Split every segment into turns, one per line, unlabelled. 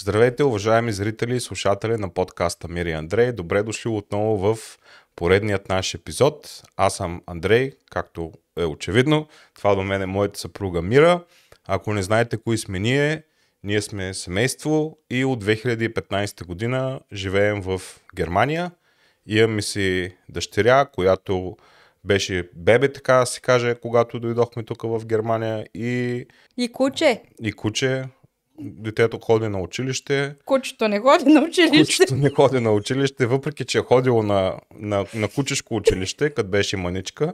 Здравейте, уважаеми зрители и слушатели на подкаста Мири Андрей. Добре дошли отново в поредният наш епизод. Аз съм Андрей, както е очевидно. Това до мен е моята съпруга Мира. Ако не знаете кои сме ние, ние сме семейство и от 2015 година живеем в Германия. Имаме си дъщеря, която беше бебе, така да се каже, когато дойдохме тук в Германия и,
И куче.
и куче. Детето ходи на училище.
Кучето не ходи на училище.
Кучето не ходи на училище, въпреки че е ходило на, на, на кучешко училище, като беше маничка.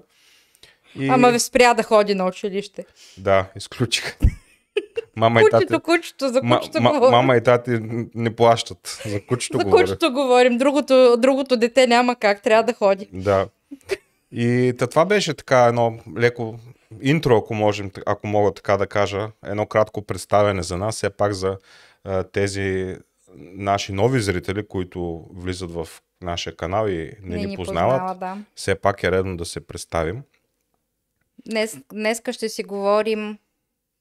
И...
Ама спря да ходи на училище.
Да, изключих. Мама и тати...
Кучето, кучето, за кучето
ма,
говорим.
мама и тати не плащат. За кучето
за
говоря.
кучето говорим. Другото, другото дете няма как, трябва да ходи.
Да. И та, това беше така едно леко интро, ако, можем, ако мога така да кажа, едно кратко представяне за нас, все пак за а, тези наши нови зрители, които влизат в нашия канал и не, ни, познават.
познава, да.
Все пак е редно да се представим.
Днес, днеска ще си говорим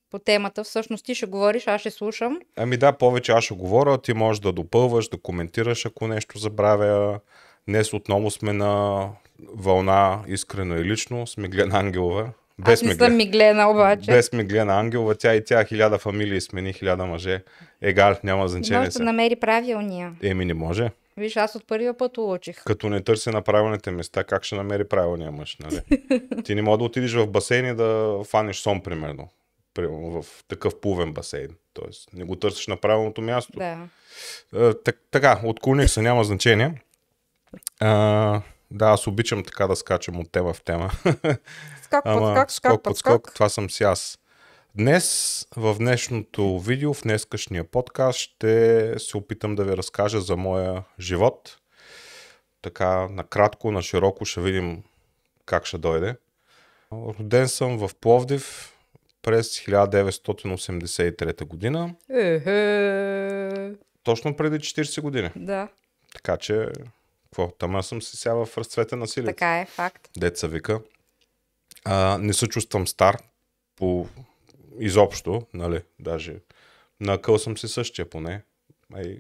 по темата. Всъщност ти ще говориш, аз ще слушам.
Ами да, повече аз ще говоря, ти можеш да допълваш, да коментираш, ако нещо забравя. Днес отново сме на вълна искрено и лично с Миглена Ангелова.
Аз не съм Миглена обаче.
Без Миглена Ангелова, тя и тя хиляда фамилии смени, хиляда мъже. Егал, няма значение
Може да намери правилния.
Еми не може.
Виж, аз от първия път учих.
Като не търси на правилните места, как ще намери правилния мъж, нали? Ти не мога да отидеш в басейн и да фанеш сон, примерно. Примерно в такъв плувен басейн. Тоест, не го търсиш на правилното място.
Да.
Е, так, така, отклоних се, няма значение. А, да, аз обичам така да скачам от тема в тема.
Скок, подскок, скок, подскок.
това съм си аз. Днес, в днешното видео, в днескашния подкаст, ще се опитам да ви разкажа за моя живот. Така, накратко, на широко ще видим как ще дойде. Роден съм в Пловдив през 1983 година,
Ехе.
точно преди 40 години.
Да,
Така че, какво, тама съм се сява в разцвета на силите.
така е, факт.
Деца вика. А, не се чувствам стар по изобщо, нали, даже на къл съм си същия поне. Ай,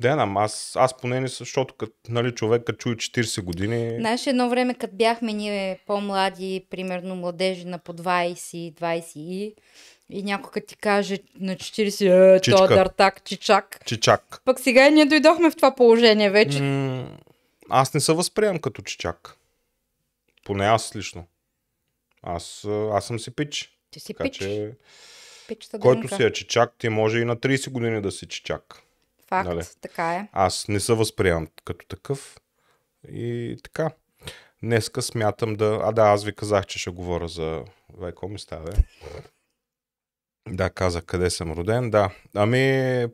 да, знам, аз, аз поне не, защото кът, нали, човек като чуе 40 години,
Знаеш, едно време, като бяхме ние по-млади, примерно младежи на по 20, 20 и, и някой ти каже на 40, е,
Чичка.
то дъртак, чичак.
чичак.
Пък сега и ние дойдохме в това положение вече.
М- аз не се възприемам като чичак. Поне аз лично. Аз, а, аз съм си пич.
Ти си
Така
пич,
че,
пичата
който
дрънка.
си е чичак, ти може и на 30 години да си чичак.
Факт,
нали?
така е.
Аз не се възприемам като такъв. И така. Днеска смятам да... А да, аз ви казах, че ще говоря за... Вай, ми става, бе? Да, казах къде съм роден. Да. Ами,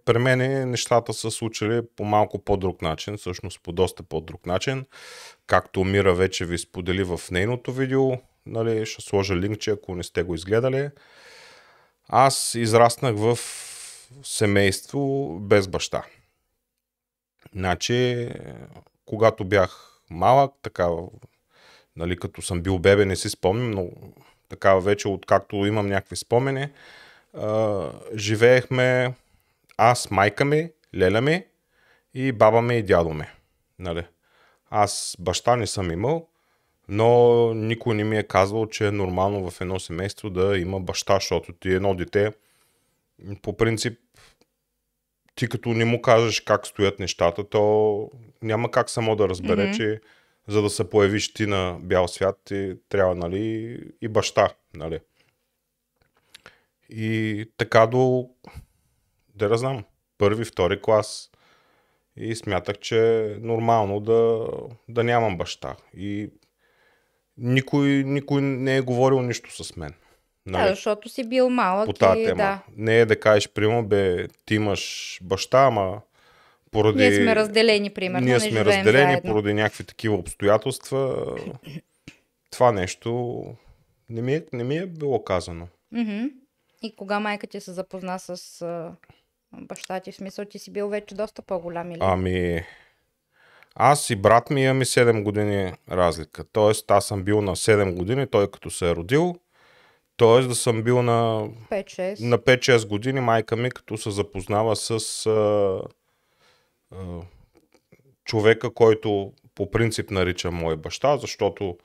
при мен нещата са случили по малко по-друг начин, всъщност по доста по-друг начин. Както Мира вече ви сподели в нейното видео, нали, ще сложа линкче, ако не сте го изгледали. Аз израснах в семейство без баща. Значи, когато бях малък, така, нали, като съм бил бебе, не си спомням, но така вече, откакто имам някакви спомени, а, живеехме аз, майка ми, леля ми и баба ми и дядо ми. Нали. Аз баща не съм имал, но никой не ми е казвал, че е нормално в едно семейство да има баща, защото ти едно дете, по принцип, ти като не му кажеш как стоят нещата, то няма как само да разбере,
Мгм.
че за да се появиш ти на бял свят, ти трябва, нали, и баща, нали. И така до, да да знам, първи, втори клас. И смятах, че е нормално да, да нямам баща. И никой, никой не е говорил нищо с мен.
Да, защото си бил малък
по тази
и
тема.
да.
Не е да кажеш, примерно, бе, ти имаш баща, ама поради...
Ние сме разделени, примерно,
Ние сме разделени
заедно.
поради някакви такива обстоятелства. Това нещо не ми е, не ми е било казано.
Мгм. И кога майка ти се запозна с а, баща ти, в смисъл ти си бил вече доста по-голям или?
Ами, аз и брат ми имаме 7 години разлика. Тоест, аз съм бил на 7 години, той като се е родил, Тоест да съм бил на,
5-6.
на 5-6 години майка ми, като се запознава с а, а, човека, който по принцип нарича мой баща, защото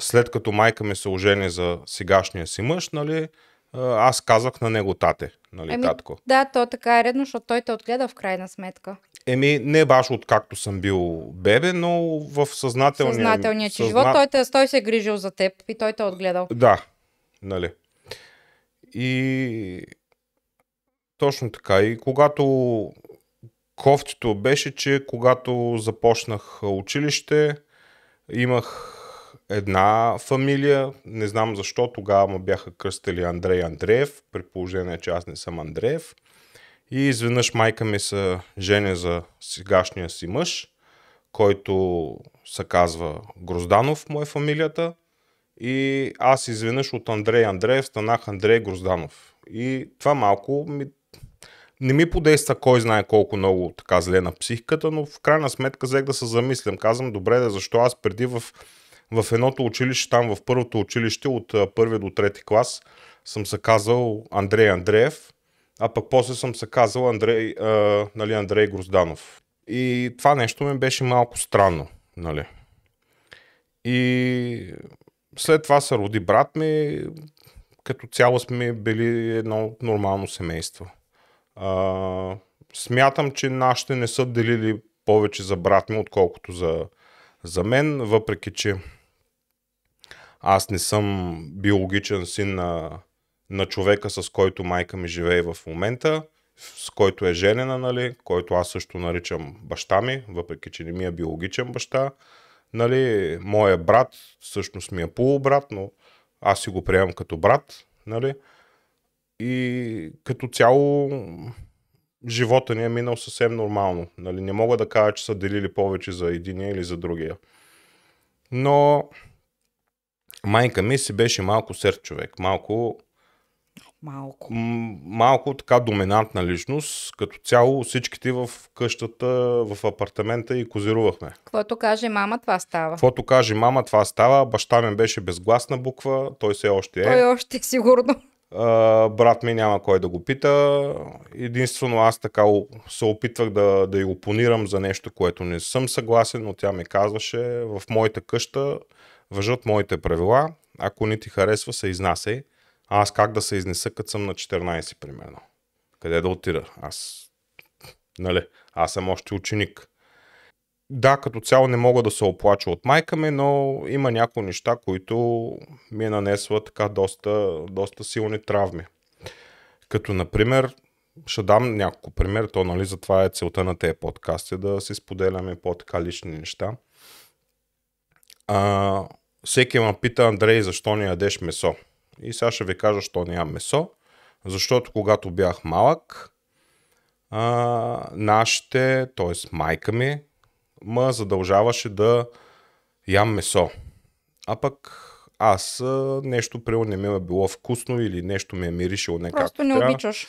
след като майка ми се ожени за сегашния си мъж, нали, аз казах на него тате, нали,
Еми,
татко.
Да, то така е редно, защото той те отгледа в крайна сметка.
Еми, не баш откакто съм бил бебе, но в съзнателния...
Съзнателният ти
съзна-
живот, той, те, той се е грижил за теб и той те е отгледал.
Да, нали. И точно така. И когато кофтито беше, че когато започнах училище, имах една фамилия, не знам защо, тогава му бяха кръстили Андрей Андреев, при положение, че аз не съм Андреев. И изведнъж майка ми се жени за сегашния си мъж, който се казва Грозданов, му е фамилията. И аз изведнъж от Андрей Андреев станах Андрей Грозданов. И това малко ми, не ми подейства кой знае колко много така зле на психиката, но в крайна сметка взех да се замислям. Казвам, добре, да защо аз преди в, в едното училище, там в първото училище от първи до трети клас, съм се казал Андрей Андреев, а пък после съм се казал Андрей, а, нали, Андрей Грозданов. И това нещо ми беше малко странно. Нали. И след това се роди брат ми, като цяло сме били едно нормално семейство. А, смятам, че нашите не са делили повече за брат ми, отколкото за, за мен, въпреки че аз не съм биологичен син на, на човека, с който майка ми живее в момента, с който е женена, нали, който аз също наричам баща ми, въпреки че не ми е биологичен баща. Нали, моя брат всъщност ми е полубрат, но аз си го приемам като брат. Нали. И като цяло живота ни е минал съвсем нормално. Нали. Не мога да кажа, че са делили повече за единия или за другия. Но майка ми си беше малко сърд човек. Малко
Малко.
м- малко така доминантна личност. Като цяло всичките в къщата, в апартамента и козирувахме.
Каквото каже мама, това става.
Каквото каже мама, това става. Баща ми беше безгласна буква, той все още е.
Той още е сигурно.
А, брат ми няма кой да го пита. Единствено аз така се опитвах да, да й опонирам за нещо, което не съм съгласен, но тя ми казваше в моята къща въжат моите правила. Ако не ти харесва, се изнасяй. А аз как да се изнеса, като съм на 14, примерно? Къде да отида? Аз, нали, аз съм още ученик. Да, като цяло не мога да се оплача от майка ми, но има някои неща, които ми е нанесла така доста, доста силни травми. Като, например, ще дам няколко пример, то нали затова е целта на тези подкасти, да си споделяме по-така лични неща. А, всеки ме пита, Андрей, защо не ядеш месо? И сега ще ви кажа, защо не ям месо. Защото когато бях малък, а, нашите, т.е. майка ми, ме задължаваше да ям месо. А пък аз нещо примерно не ми е било вкусно или нещо ми е миришило не
Просто не
трябва.
обичаш.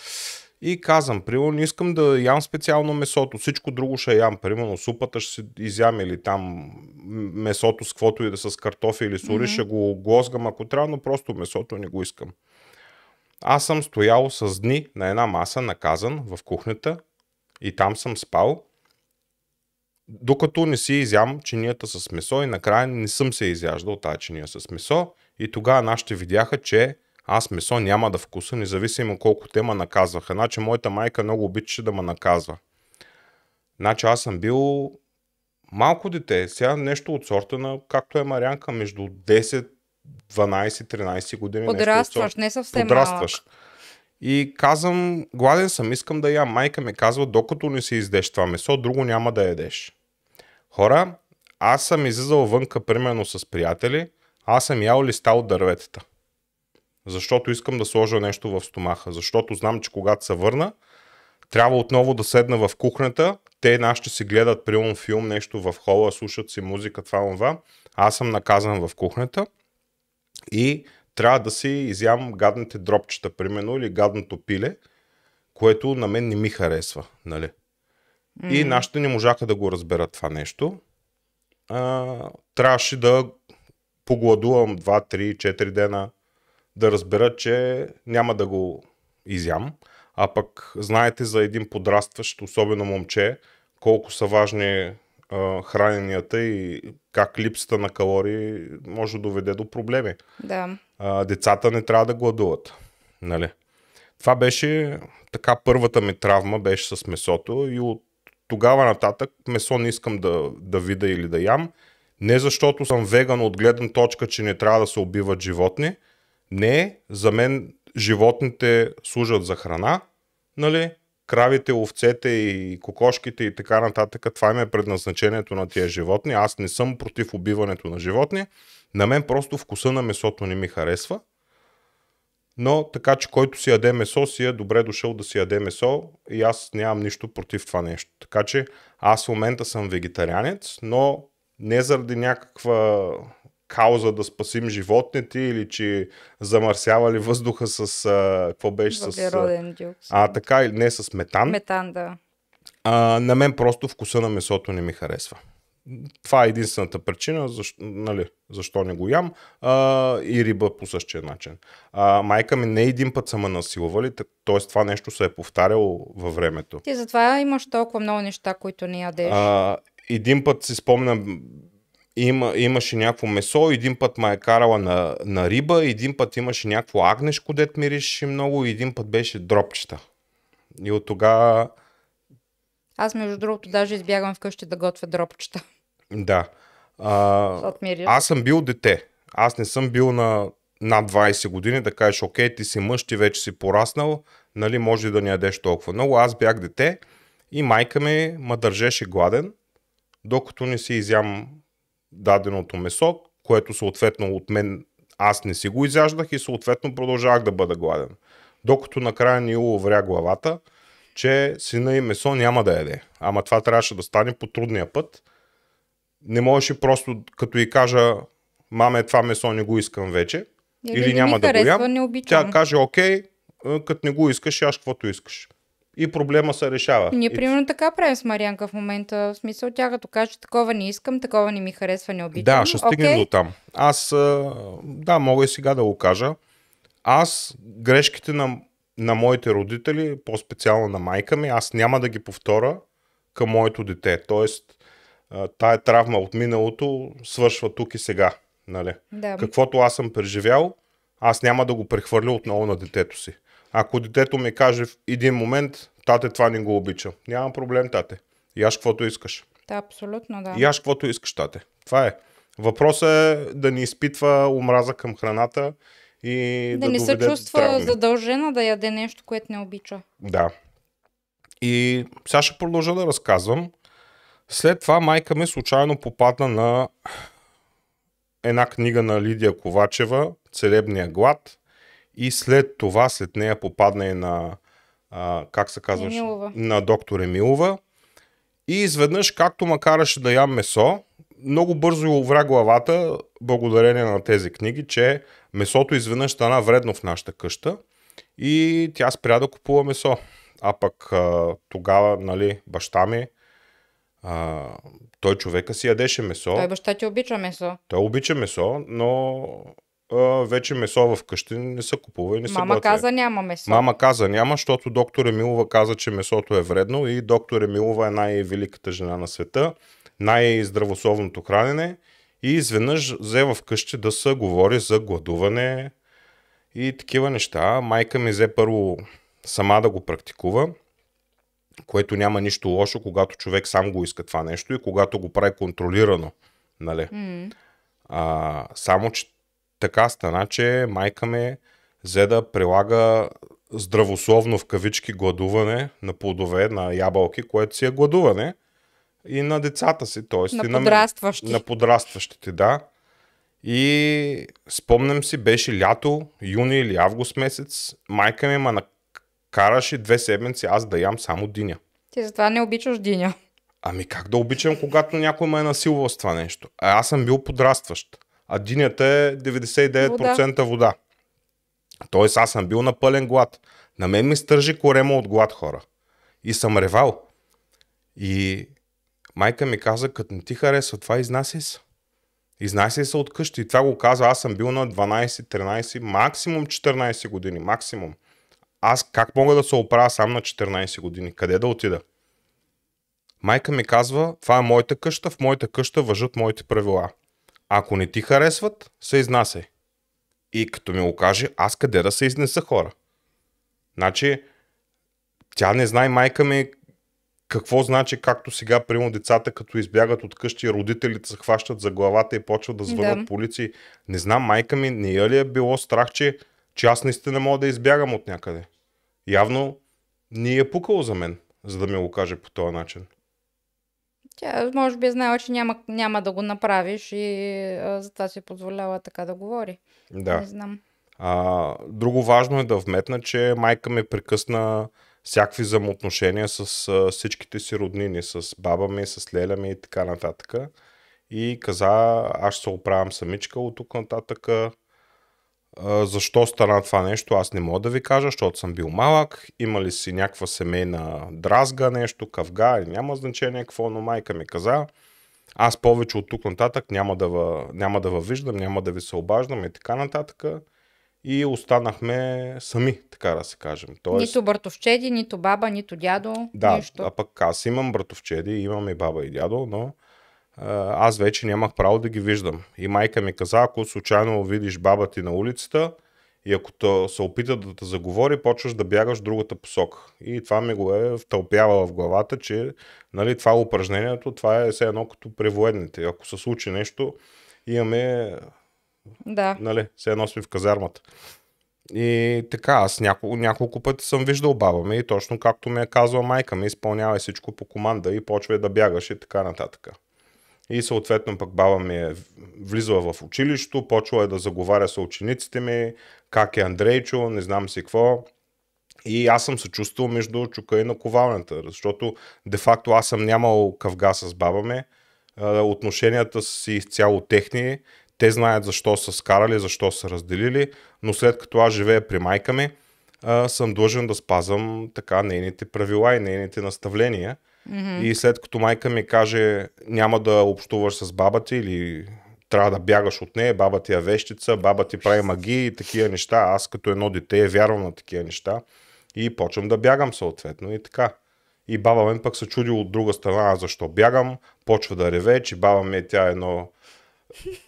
И казвам, примерно, искам да ям специално месото, всичко друго ще ям, примерно супата ще си изям или там месото с каквото и да с картофи или сури, ще го глозгам ако трябва, но просто месото не го искам. Аз съм стоял с дни на една маса, наказан в кухнята и там съм спал, докато не си изям чинията с месо и накрая не съм се изяждал тази чиния с месо. И тогава нашите видяха, че аз месо няма да вкуса, независимо колко те ме наказваха. Значи моята майка много обичаше да ме наказва. Значи аз съм бил малко дете, сега нещо от сорта на, както е Марянка, между 10, 12, 13 години.
Подрастваш,
сорта.
не съвсем
Подрастваш.
малък.
И казвам, гладен съм, искам да ям. Майка ми казва, докато не си издеш това месо, друго няма да ядеш. Хора, аз съм излизал вънка, примерно с приятели, аз съм ял листа от дърветата. Защото искам да сложа нещо в стомаха. Защото знам, че когато се върна, трябва отново да седна в кухнята. Те нашите си гледат примерно филм, нещо в хола, слушат си музика, това, това. Аз съм наказан в кухнята и трябва да си изям гадните дропчета, примерно, или гадното пиле, което на мен не ми харесва. Нали? И нашите не можаха да го разберат това нещо. А, трябваше да погладувам 2, 3, 4 дена, да разбера, че няма да го изям. А пък знаете за един подрастващ, особено момче, колко са важни а, храненията и как липсата на калории може да доведе до проблеми.
Да.
А, децата не трябва да гладуват. Нали? Това беше така първата ми травма беше с месото и от тогава нататък месо не искам да, да видя или да ям. Не защото съм веган от гледна точка, че не трябва да се убиват животни. Не, за мен животните служат за храна, нали? Кравите, овцете и кокошките и така нататък. Това им е предназначението на тия животни. Аз не съм против убиването на животни. На мен просто вкуса на месото не ми харесва. Но така, че който си яде месо, си е добре дошъл да си яде месо и аз нямам нищо против това нещо. Така че аз в момента съм вегетарианец, но не заради някаква кауза да спасим животните или че замърсявали въздуха с... А, какво беше с...
Въглероден диоксид.
А, така или не с метан.
Метан, да.
А, на мен просто вкуса на месото не ми харесва. Това е единствената причина, защо, нали, защо не го ям. А, и риба по същия начин. А, майка ми не един път са ме насилвали, т.е. това нещо се е повтаряло във времето.
Ти затова имаш толкова много неща, които не ядеш.
А, един път си спомням, има, имаше някакво месо, един път ме е карала на, на риба, един път имаше някакво агнешко, дет миришеше много, и един път беше дропчета. И от тогава,
Аз, между другото, даже избягвам вкъщи да готвя дропчета.
да. А, аз съм бил дете. Аз не съм бил на над 20 години да кажеш, окей, ти си мъж, ти вече си пораснал, нали, може да не ядеш толкова много. Аз бях дете и майка ми ме държеше гладен, докато не си изям даденото месо, което съответно от мен аз не си го изяждах и съответно продължавах да бъда гладен. Докато накрая ни увря главата, че сина и месо няма да яде. Ама това трябваше да стане по трудния път. Не можеше просто, като и кажа, маме, това месо не го искам вече,
Или
или няма да го
харесва,
ям,
не обичам.
тя каже, окей, като не го искаш, яш каквото искаш. И проблема се решава.
Ние
И
примерно така правим с Марианка в момента. В смисъл тя като каже, такова не искам, такова не ми харесва, не обичам.
Да, ще стигнем
Окей,
до там. Аз, да, мога и сега да го кажа. Аз грешките на, на моите родители, по-специално на майка ми, аз няма да ги повторя към моето дете. Тоест, тая травма от миналото свършва тук и сега. Нали?
Да.
Каквото аз съм преживял, аз няма да го прехвърля отново на детето си. Ако детето ми каже в един момент, тате, това не го обичам. Няма проблем, тате. Яш каквото искаш.
Да, абсолютно, да.
Яш каквото искаш, тате. Това е. Въпросът е да не изпитва омраза към храната и да,
да не се чувства
травми.
задължена да яде нещо, което не обича.
Да. И сега ще продължа да разказвам. След това майка ми случайно попадна на една книга на Лидия Ковачева «Целебния глад» и след това, след нея попадна и на, а, как се казваш,
Емилова.
на доктор Емилова. И изведнъж, както ма караше да ям месо, много бързо увря главата, благодарение на тези книги, че месото изведнъж стана вредно в нашата къща и тя спря да купува месо. А пък а, тогава, нали, баща ми, а, той човека си ядеше месо.
Той баща ти обича месо.
Той обича месо, но а, вече месо в къщи не се купува и не се
Мама
готви.
каза няма месо.
Мама каза няма, защото доктор Емилова каза, че месото е вредно и доктор Емилова е най-великата жена на света, най-здравословното хранене и изведнъж взе в къщи да се говори за гладуване и такива неща. Майка ми взе първо сама да го практикува, което няма нищо лошо, когато човек сам го иска това нещо и когато го прави контролирано. Нали?
М.
А, само, че така стана, че майка ми взе да прилага здравословно в кавички гладуване на плодове, на ябълки, което си е гладуване и на децата си, т.е.
На
и на,
подрастващи.
на подрастващите, да. И спомням си, беше лято, юни или август месец, майка ми ме накараше две седмици аз да ям само диня.
Ти затова не обичаш диня.
Ами как да обичам, когато някой ме е насилвал с това нещо? А аз съм бил подрастващ. А динята е 99% вода. вода. Тоест аз съм бил на пълен глад. На мен ми стържи корема от глад хора. И съм ревал. И майка ми каза, като не ти харесва това, изнасяй се. Изнася се от къщи. И това го казва, аз съм бил на 12, 13, максимум 14 години. Максимум. Аз как мога да се оправя сам на 14 години? Къде да отида? Майка ми казва, това е моята къща, в моята къща въжат моите правила. Ако не ти харесват, се изнасяй. И като ми го каже, аз къде да се изнеса хора? Значи, тя не знае майка ми какво значи, както сега, примерно, децата, като избягат от къщи, родителите се хващат за главата и почват да звънат да. полиции. Не знам, майка ми, не я ли е било страх, че, че аз наистина мога да избягам от някъде? Явно ни е пукало за мен, за да ми го каже по този начин.
Тя може би е знала, че няма, няма да го направиш и а, затова си е позволява така да говори.
Да.
Не знам.
А, друго важно е да вметна, че майка ме прекъсна всякакви взаимоотношения с а, всичките си роднини, с баба ми, с леля ми и така нататък. И каза, аз ще се оправям самичка от тук нататък. Защо стана това нещо, аз не мога да ви кажа, защото съм бил малък. Има ли си някаква семейна дразга, нещо, кавга или няма значение какво, но майка ми каза, аз повече от тук нататък няма да, въ, няма да във виждам, няма да ви се обаждам и така нататък и останахме сами, така да се кажем.
Тоест... Нито братовчеди, нито баба, нито дядо.
Да,
нищо.
а пък аз имам братовчеди, имам и баба и дядо, но аз вече нямах право да ги виждам. И майка ми каза, ако случайно видиш баба ти на улицата и ако то се опита да те заговори, почваш да бягаш в другата посока. И това ми го е втълпявала в главата, че нали, това упражнението, това е все едно като при военните. Ако се случи нещо, имаме
да.
Нали, все едно сме в казармата. И така, аз няколко, няколко пъти съм виждал баба ми и точно както ми е казала майка ми, изпълнява всичко по команда и почва да бягаш и така нататък. И съответно пък баба ми е влизала в училището, почва е да заговаря с учениците ми, как е Андрейчо, не знам си какво. И аз съм се чувствал между чука и наковалната, защото де-факто аз съм нямал къвга с баба ми, отношенията си изцяло техни те знаят защо са скарали, защо са разделили, но след като аз живея при майка ми, съм длъжен да спазвам така нейните правила и нейните наставления. Mm-hmm. И след като майка ми каже няма да общуваш с баба ти или трябва да бягаш от нея, баба ти е вещица, баба ти прави магии и такива неща, аз като едно дете вярвам на такива неща и почвам да бягам съответно и така. И баба ми пък се чуди от друга страна защо бягам, почва да реве, че баба ми е тя едно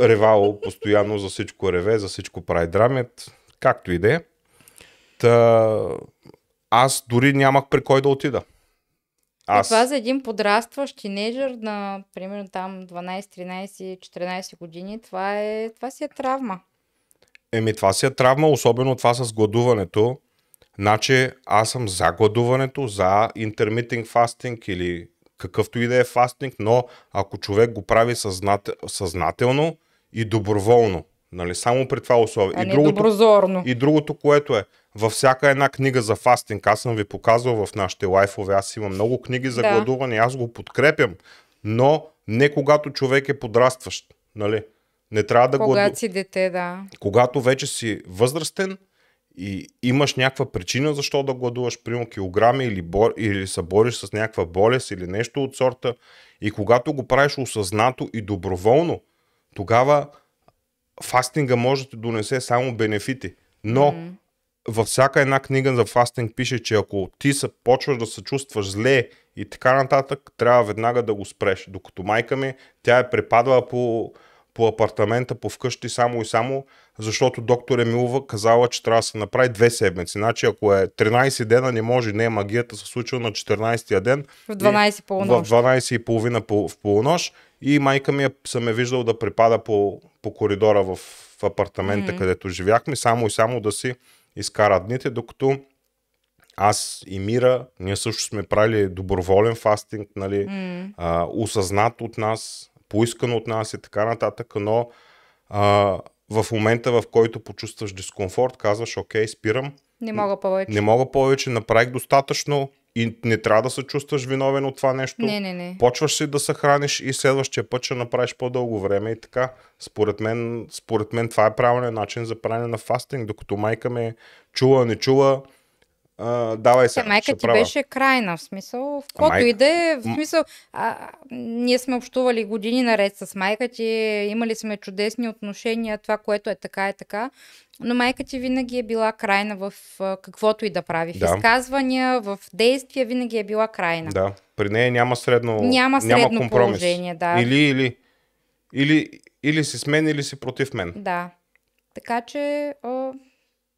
ревало постоянно за всичко реве, за всичко прави драмет, както и да е. Та, аз дори нямах при кой да отида.
Аз... Това за един подрастващ тинейджър на, примерно там 12, 13, 14 години, това, е, това си е травма.
Еми, това си е травма, особено това с гладуването. Значи, аз съм за гладуването, за intermittent fasting или какъвто и да е фастинг, но ако човек го прави съзнат, съзнателно и доброволно, нали, само при това условие.
А
и,
не другото, доброзорно.
и другото, което е, във всяка една книга за фастинг, аз съм ви показвал в нашите лайфове, аз имам много книги за да. гладуване, аз го подкрепям, но не когато човек е подрастващ. Нали? Не трябва да
Когато гладу... си дете, да.
Когато вече си възрастен, и имаш някаква причина защо да гладуваш, примерно килограми или, бор, или се бориш с някаква болест или нещо от сорта и когато го правиш осъзнато и доброволно, тогава фастинга може да ти донесе само бенефити. Но mm-hmm. Във всяка една книга за фастинг пише, че ако ти се почваш да се чувстваш зле и така нататък, трябва веднага да го спреш. Докато майка ми, тя е препадала по, по апартамента, по вкъщи само и само защото доктор Емилова казала, че трябва да се направи две седмици. Значи ако е 13 дена, не може, не е магията се случва на 14-я ден.
В 12 полунощ.
В 12 и половина по, в полунощ. И майка ми е, съм е виждал да припада по, по коридора в, в апартамента, mm-hmm. където живяхме, само и само да си изкара дните, докато аз и Мира, ние също сме правили доброволен фастинг, нали, mm. а, осъзнат от нас, поискано от нас и така нататък, но а, в момента, в който почувстваш дискомфорт, казваш, окей, спирам.
Не мога повече.
Не мога повече, направих достатъчно и не трябва да се чувстваш виновен от това нещо.
Не, не, не.
Почваш си да се храниш и следващия път ще направиш по-дълго време и така. Според мен, според мен това е правилният начин за правене на фастинг, докато майка ме чула, не чула. А, давай
Тя
сега.
майка ти
правя.
беше крайна, в смисъл, в който
майка-
и да е, в смисъл, а, ние сме общували години наред с майка ти, имали сме чудесни отношения, това, което е така, е така, но майка ти винаги е била крайна в каквото и да прави. В
Да.
изказвания, в действия винаги е била крайна.
Да, при нея няма средно,
Няма средно
компромис.
положение, да.
Или, или, или, или си с мен, или си против мен.
Да. Така че а,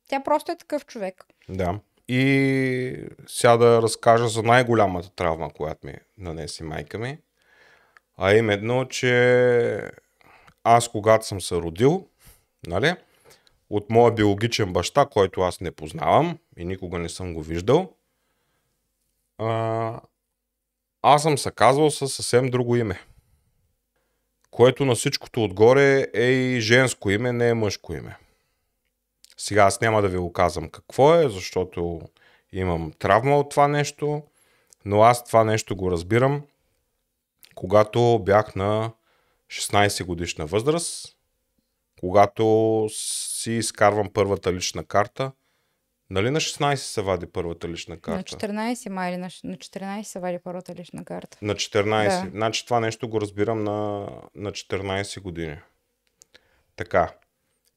тя просто е такъв човек.
Да. И сега да разкажа за най-голямата травма, която ми нанеси майка ми. А именно, че аз когато съм се родил, нали, от моя биологичен баща, който аз не познавам и никога не съм го виждал, а, аз съм се казвал със съвсем друго име. Което на всичкото отгоре е и женско име, не е мъжко име. Сега аз няма да ви го казвам какво е, защото имам травма от това нещо, но аз това нещо го разбирам, когато бях на 16 годишна възраст, когато си изкарвам първата лична карта. Нали на 16 се вади първата лична
На
карта?
14 май или на, на 14 се вади първата лична карта.
На 14.
Да.
Значи това нещо го разбирам на, на 14 години. Така.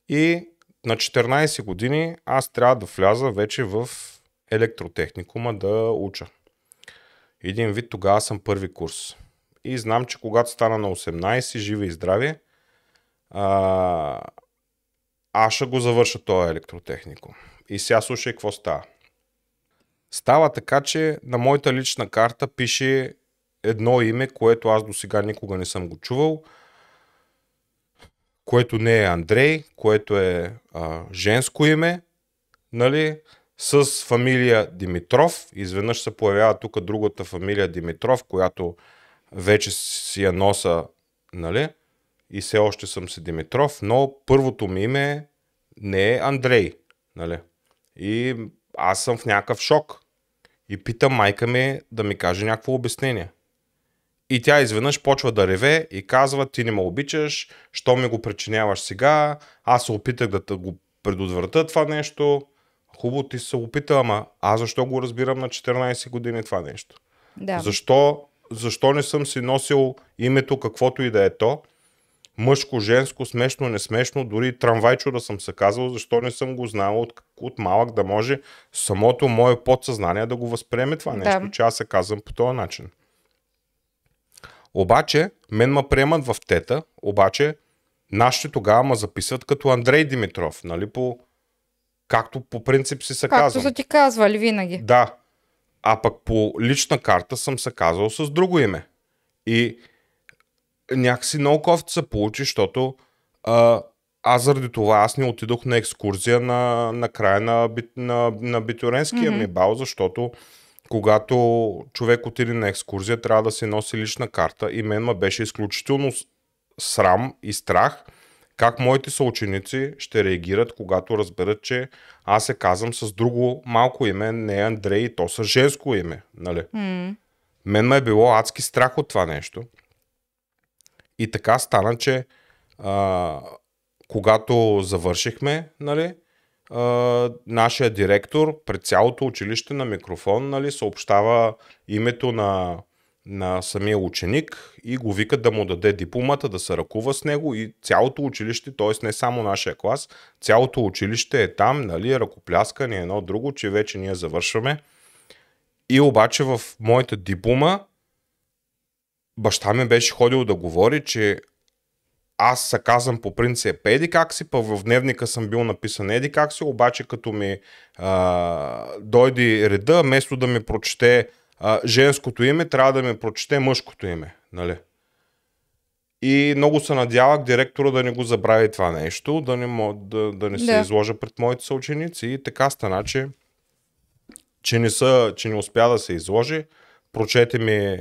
И на 14 години аз трябва да вляза вече в електротехникума да уча. Един вид тогава съм първи курс. И знам, че когато стана на 18, живи и здрави, а, аз ще го завърша този електротехникум. И сега слушай какво става. Става така, че на моята лична карта пише едно име, което аз до сега никога не съм го чувал, което не е Андрей, което е а, женско име, нали, с фамилия Димитров. Изведнъж се появява тук другата фамилия Димитров, която вече си я носа, нали, и все още съм се Димитров, но първото ми име не е Андрей, нали. И аз съм в някакъв шок. И питам майка ми да ми каже някакво обяснение. И тя изведнъж почва да реве и казва, ти не ме обичаш, що ми го причиняваш сега, аз се опитах да го предотвратя това нещо. Хубаво ти се опита, ама аз защо го разбирам на 14 години това нещо?
Да.
Защо, защо не съм си носил името, каквото и да е то? Мъжко, женско, смешно, несмешно, дори трамвайчо да съм се казал, защо не съм го знал от, от малък да може самото мое подсъзнание да го възприеме това нещо,
Да.
че аз се казвам по този начин. Обаче, мен ме приемат в тета, обаче нашите тогава ме записват като Андрей Димитров, нали, по... както по принцип си се
Както
казвам.
са ти казвали винаги.
Да. А пък по лична карта съм се казал с друго име. И някакси много кофти се получи, защото а, аз заради това аз не отидох на екскурзия на, на края на, бит, на, на битюренския ми бал, защото когато човек отиде на екскурзия, трябва да си носи лична карта и мен ме беше изключително срам и страх как моите съученици ще реагират, когато разберат, че аз се казвам с друго малко име, не Андрей, то с женско име. Нали?
М.
Мен ме е било адски страх от това нещо. И така стана, че а, когато завършихме, нали, нашия директор пред цялото училище на микрофон нали, съобщава името на, на самия ученик и го викат да му даде дипломата, да се ръкува с него и цялото училище, т.е. не само нашия клас, цялото училище е там, нали, ръкопляскане едно друго, че вече ние завършваме. И обаче в моята диплома баща ми беше ходил да говори, че аз се казвам по принцип еди как си, па в дневника съм бил написан еди как си, обаче като ми а, дойде реда, вместо да ми прочете а, женското име, трябва да ми прочете мъжкото име. Нали? И много се надявах директора да не го забрави това нещо, да не, мо- да, да не се
Да.
изложа пред моите съученици. И така стана, че, че, не са, че не успя да се изложи. Прочете ми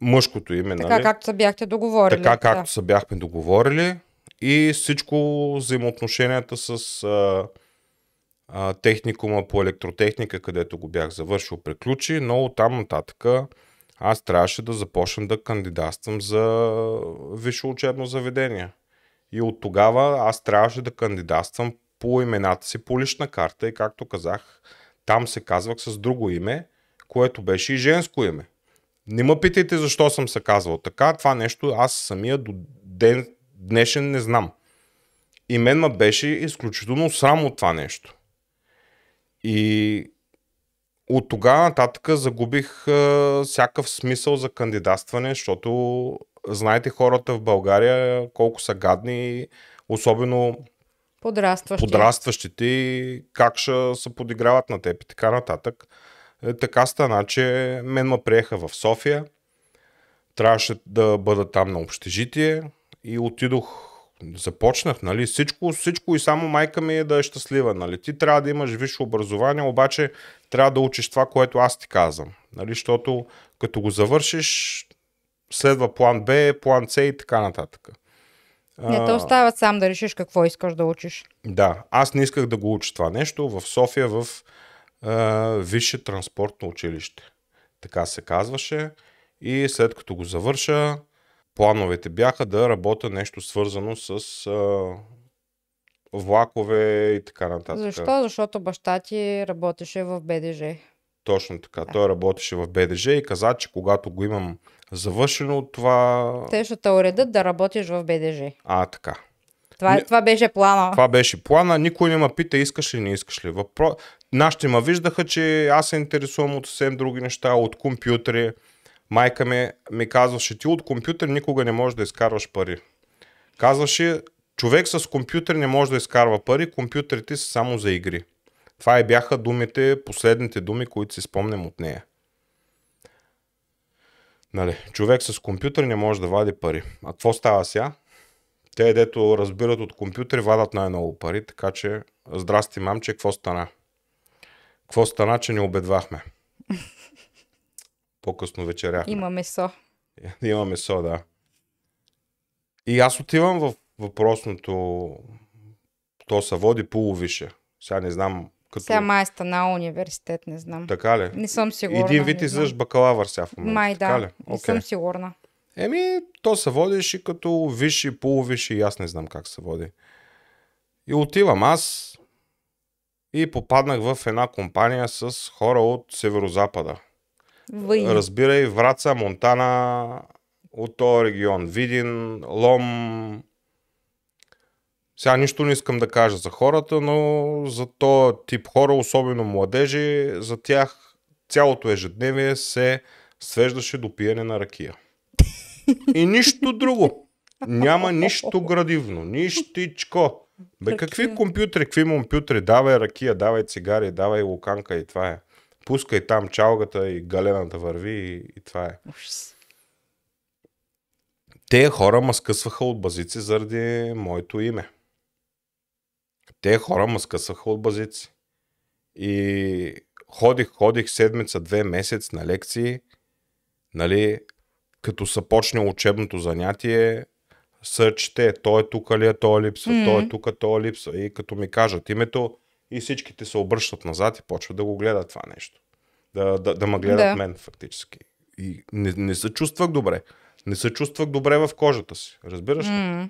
мъжкото име.
Така
нали?
както се бяхте договорили.
Така както
Да.
се бяхме договорили и всичко взаимоотношенията с а, а, техникума по електротехника, където го бях завършил, приключи, но оттам нататък аз трябваше да започна да кандидатствам за висше учебно заведение. И от тогава аз трябваше да кандидатствам по имената си по лична карта и както казах, Там се казвах с друго име, което беше и женско име. Не ме питайте защо съм се казвал така. Това нещо аз самия до ден днешен не знам. И мен ме беше изключително срам от това нещо. И от тогава нататък загубих а, всякакъв смисъл за кандидатстване, защото знаете хората в България колко са гадни, особено
Подрастващи.
подрастващите и как ще се подиграват на теб и така нататък. Е, така стана, че мен ме приеха в София. Трябваше да бъда там на общежитие и отидох започнах, нали, всичко, всичко и само майка ми е да е щастлива, нали. Ти трябва да имаш висше образование, обаче трябва да учиш това, което аз ти казвам, нали, защото като го завършиш, следва план Б, план С и така нататък.
Не те остават сам да решиш какво искаш да учиш.
Да, аз не исках да го уча това нещо в София в а, Висше транспортно училище. Така се казваше. И след като го завърша, плановете бяха да работя нещо свързано с а, влакове и така нататък.
Защо? Защото баща ти работеше в БДЖ.
Точно така. Той работеше в БДЖ и каза, че когато го имам завършено това...
Те ще те уредат да работиш в БДЖ.
А, така.
Това,
Не-
това беше плана.
Това беше плана. Никой не ме пита искаш ли, не искаш ли. Въпро... Нашите ме виждаха, че аз се интересувам от съвсем други неща, от компютри. Майка ми, ми казваше, ти от компютър никога не можеш да изкарваш пари. Казваше, човек с компютър не може да изкарва пари, компютрите са само за игри. Това и бяха думите, последните думи, които си спомням от нея. Нали, човек с компютър не може да вади пари. А какво става сега? Те, дето разбират от компютри, вадат най-много пари, така че здрасти, мамче, какво стана? Какво стана, че не обедвахме? По-късно вечеряхме.
Има месо.
Има месо, да. И аз отивам в въпросното, то се води полувише. Сега не знам като...
Сега май е станал университет, не знам.
Така ли?
Не съм сигурна.
Един вид
знам.
бакалавър сега в момента.
Май
така
да,
ли?
не
Окей.
съм сигурна.
Еми, то се водиш и като висши, полувисши, и аз не знам как се води. И отивам аз и попаднах в една компания с хора от северо-запада.
Въй.
Разбирай, Враца, Монтана, от този регион. Видин, Лом. Сега нищо не искам да кажа за хората, но за този тип хора, особено младежи, за тях цялото ежедневие се свеждаше до пиене на ракия. И нищо друго. Няма нищо градивно, нищичко. Бе, какви
Ракия.
компютри, какви компютри, давай ракия, давай цигари, давай луканка и това е. Пускай там чалгата и галената върви и, и това е.
Ужас.
Те хора ма скъсваха от базици заради моето име. Те хора ма скъсваха от базици. И ходих, ходих седмица, две месец на лекции, нали, като се почне учебното занятие, се чете, той е тук ли е, той липсва, mm-hmm. той е тук, той липсва. И като ми кажат името, и всичките се обръщат назад и почват да го гледат това нещо. Да, да, да ме гледат
Да.
мен, фактически. И не, не се чувствах добре. Не се чувствах добре в кожата си. Разбираш ли?
М.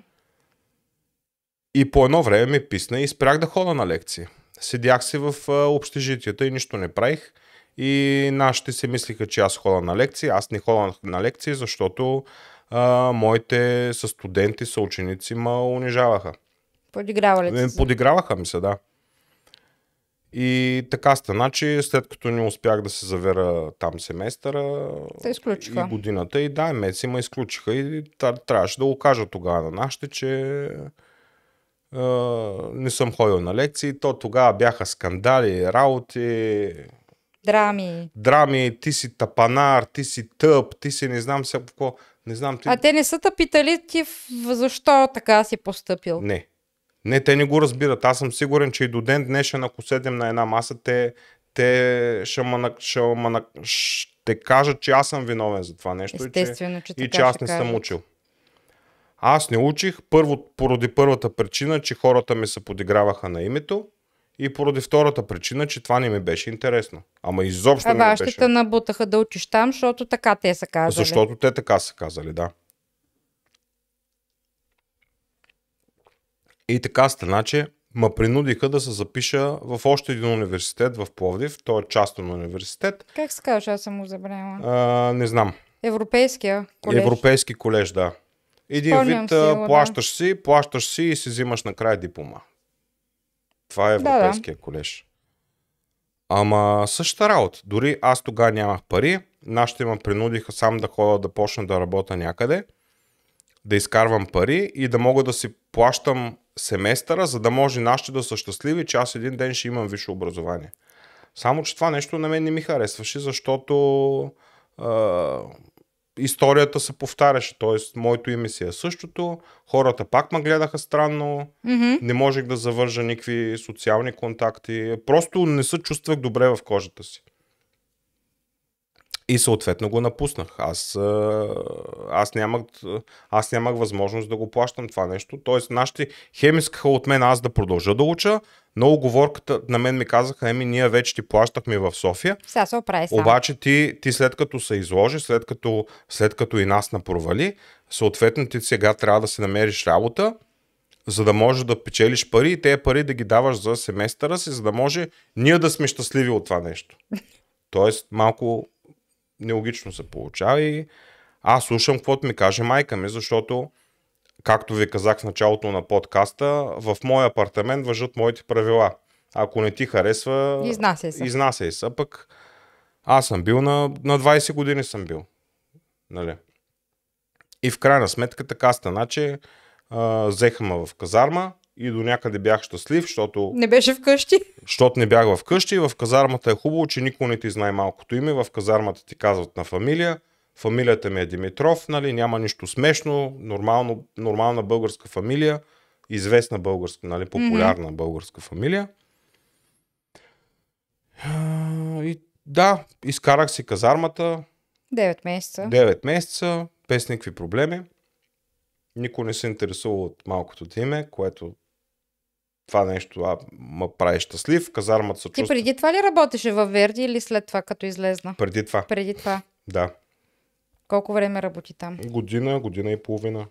И по едно време ми писна и спрях да хода на лекции. Седях си в общежитията и нищо не правих. И нашите си мислиха, че аз хода на лекции. Аз не хода на лекции, защото а, моите са студенти, са ученици, ма унижаваха.
Подигравали
Е,
се.
Подиграваха ми се, да. И така стана, че след като не успях да се завера там семестъра
Те изключиха.
и годината, и да, месеци ме изключиха и трябваше да го кажа тогава на нашите, че а, не съм ходил на лекции. То тогава бяха скандали, работи,
Драми.
драми, ти си тапанар, ти си тъп, ти си не знам сега какво. Не знам ти.
А те не са те питали ти защо така си поступил.
Не. Не, те не го разбират. Аз съм сигурен, че и до ден днешен, ако седем на една маса, те, те ще, ма, ще, ма, ще кажат, че аз съм виновен за това нещо
Естествено, че
и че, и че аз не съм
кажат.
учил. Аз не учих първо, поради първата причина, че хората ми се подиграваха на името и поради втората причина, че това не ми беше интересно. Ама изобщо
А
не ми беше.
те набутаха да учиш там, защото така те са казали.
Защото те така са казали, да. И така стана, че ма принудиха да се запиша в още един университет в Пловдив. Той е частен университет.
Как се казва, аз съм му забравила?
А, не знам.
Европейския колеж.
Европейски колеж, да. Един
Спомням
вид
си го, да.
плащаш си, плащаш си и си взимаш накрая диплома. Това е
Да, да.
Европейския колеж. Ама същата работа. Дори аз тогава нямах пари, нашите ме принудиха сам да ходя да почна да работя някъде, да изкарвам пари и да мога да си плащам семестъра, за да може нашите да са щастливи, че аз един ден ще имам висше образование. Само, че това нещо на мен не ми харесваше, защото историята се повтаряше. Тоест, моето име си е същото, хората пак ме гледаха странно,
Мгм.
не можех да завържа никакви социални контакти. Просто не се чувствах добре в кожата си. И съответно го напуснах. Аз, аз, нямах, аз нямах възможност да го плащам това нещо. Тоест, нашите хем искаха от мен аз да продължа да уча, но оговорката на мен ми казаха, еми, ние вече ти плащахме в София,
Сега се оправи сам.
обаче ти, ти след като се изложи, след като, след като и нас напровали, съответно ти сега трябва да си намериш работа, за да можеш да печелиш пари и тези пари да ги даваш за семестъра си, за да може ние да сме щастливи от това нещо. Тоест малко нелогично се получава и аз слушам каквото ми каже майка ми, защото както ви казах в началото на подкаста, в моя апартамент въжат моите правила. Ако не ти харесва,
Изнасяй се.
Изнасяй се. Пък аз съм бил на, на 20 години съм бил. Нали? И в крайна сметка така стана, че а, взеха ме в казарма и до някъде бях щастлив, защото,
Не беше вкъщи.
защото не бях в къщи. В казармата е хубаво, че никой не ти знае малкото име. В казармата ти казват на фамилия. Фамилията ми е Димитров, нали? няма нищо смешно, нормално, нормална българска фамилия, известна българска, нали? популярна българска фамилия. И да, изкарах си казармата,
9 месеца.
9 месеца, без никакви проблеми. Никой не се интересува от малкото ти име, което това нещо а, ме прави щастлив. Казармата се
Ти
чувства.
преди това ли работеше във Верди или след това, като излезна?
преди това.
Преди това.
Да.
Колко време работи там?
Година, година и половина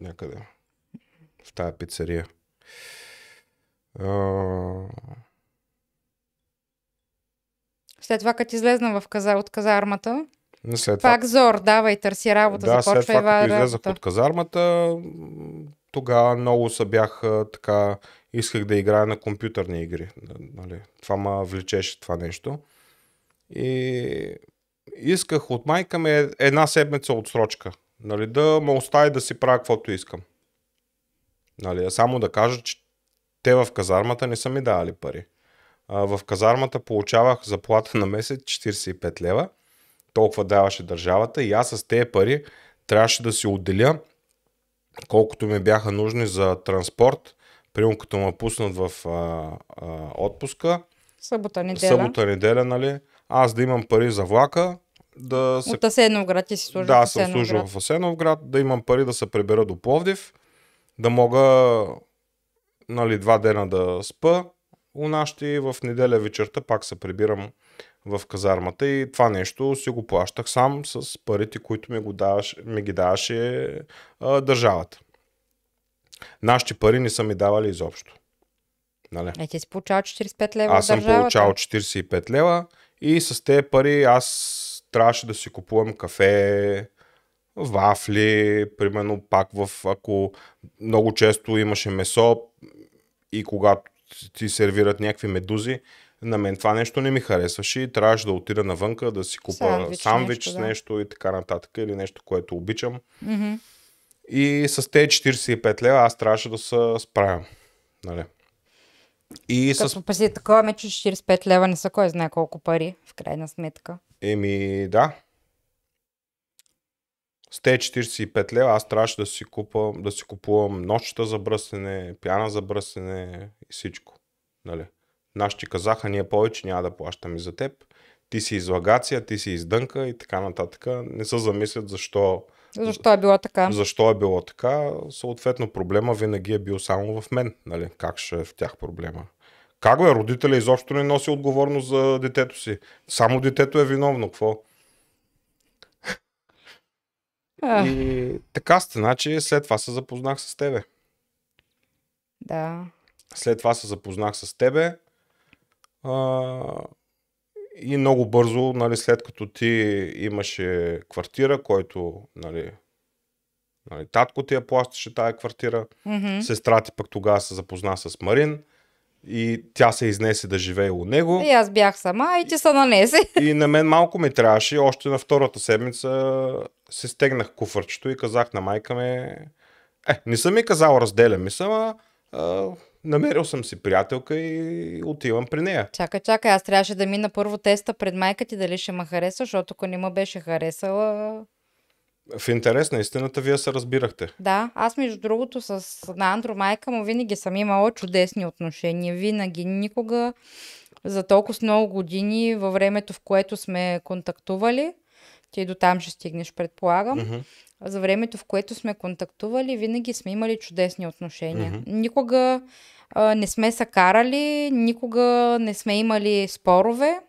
някъде. В тая пицария. А,
След това, като излезна в казар, от казармата,
след това
пак зор, дава и търси работа,
да, след
започва
това,
Ева
като излезах
работа.
от казармата, тогава много се бях така, исках да играя на компютърни игри. Нали? Това ме влечеше това нещо. И исках от майка ми една седмица отсрочка. Нали? Да ме остави да си правя каквото искам. Нали? Само да кажа, че те в казармата не са ми давали пари. А, в казармата получавах заплата на месец 45 лева толкова даваше държавата и аз с тези пари трябваше да си отделя колкото ми бяха нужни за транспорт, примерно като ме пуснат в а, а, отпуска,
Събота, неделя.
събота, неделя, нали, аз да имам пари за влака, да се
От Асеновград ти си служил
да, съм служил в Асеновград, да имам пари да се прибера до Пловдив, да мога нали, два дена да спа у нашите и в неделя вечерта пак се прибирам в казармата и това нещо си го плащах сам с парите, които ми, го даваш, ми ги даваше а, държавата. Нашите пари не са ми давали изобщо. Нали?
Е, ти си получавал 45 лева
Аз съм получавал 45 лева и с тези пари аз трябваше да си купувам кафе, вафли, примерно пак в, ако много често имаше месо и когато ти сервират някакви медузи, на мен това нещо не ми харесваше и трябваше да отида навънка да си купа
Сандвич,
сандвич,
нещо,
с
да.
нещо и така нататък или нещо, което обичам.
Мгм.
И с тези 45 лева аз трябваше да се справям. Нали? И с
Като па си такова, ме, че 45 лева не са кой знае колко пари, в крайна сметка.
Еми, да. С тези 45 лева аз трябваше да си, купа, да си купувам нощчета за бръснене, пяна за бръснене и всичко. Нали? Нашите казаха, ние повече няма да плащаме за теб. Ти си излагация, ти си издънка и така нататък. Не се замислят защо,
Защо е било така?
защо е било така. Съответно проблема винаги е бил само в мен. Нали? Как ще е в тях проблема? Как бе, родителя изобщо не носи отговорност за детето си. Само детето е виновно. Какво?
А,
И така стана, че след това се запознах с тебе.
да.
след това се запознах с тебе. А, и много бързо, нали, след като ти имаше квартира, който, нали, нали, татко ти я плащаше тая квартира,
Мгм.
сестра ти пък тогава се запозна с Марин и тя се изнесе да живее у него.
И аз бях сама и ти се нанесе.
И на мен малко ми трябваше, още на втората седмица се стегнах куфърчето и казах на майка ми, е, не съм ми казал разделяме се, ама а, намерил съм си приятелка и отивам при нея.
Чакай, чакай, аз трябваше да мина първо теста пред майка ти дали ще ме хареса, защото ако не ме беше харесала...
В интерес на истината, вие се разбирахте.
Да, аз между другото с на Андро майка му винаги съм имала чудесни отношения. Винаги, никога за толкова с много години във времето, в което сме контактували, ти до там ще стигнеш, предполагам.
Мгм.
За времето, в което сме контактували, винаги сме имали чудесни отношения. Никога а, не сме се карали, никога не сме имали спорове.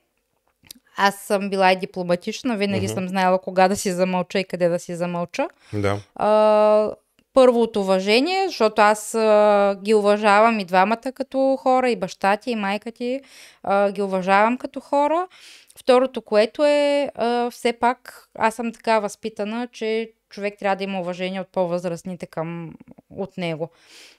Аз съм била и дипломатична, винаги съм знаела кога да си замълча и къде да си замълча.
Да.
А, първо от уважение, защото аз а, ги уважавам и двамата като хора, и баща ти, и майка ти а, ги уважавам като хора. Второто, което е, а, все пак, аз съм така възпитана, че човек трябва да има уважение от по-възрастните към от него.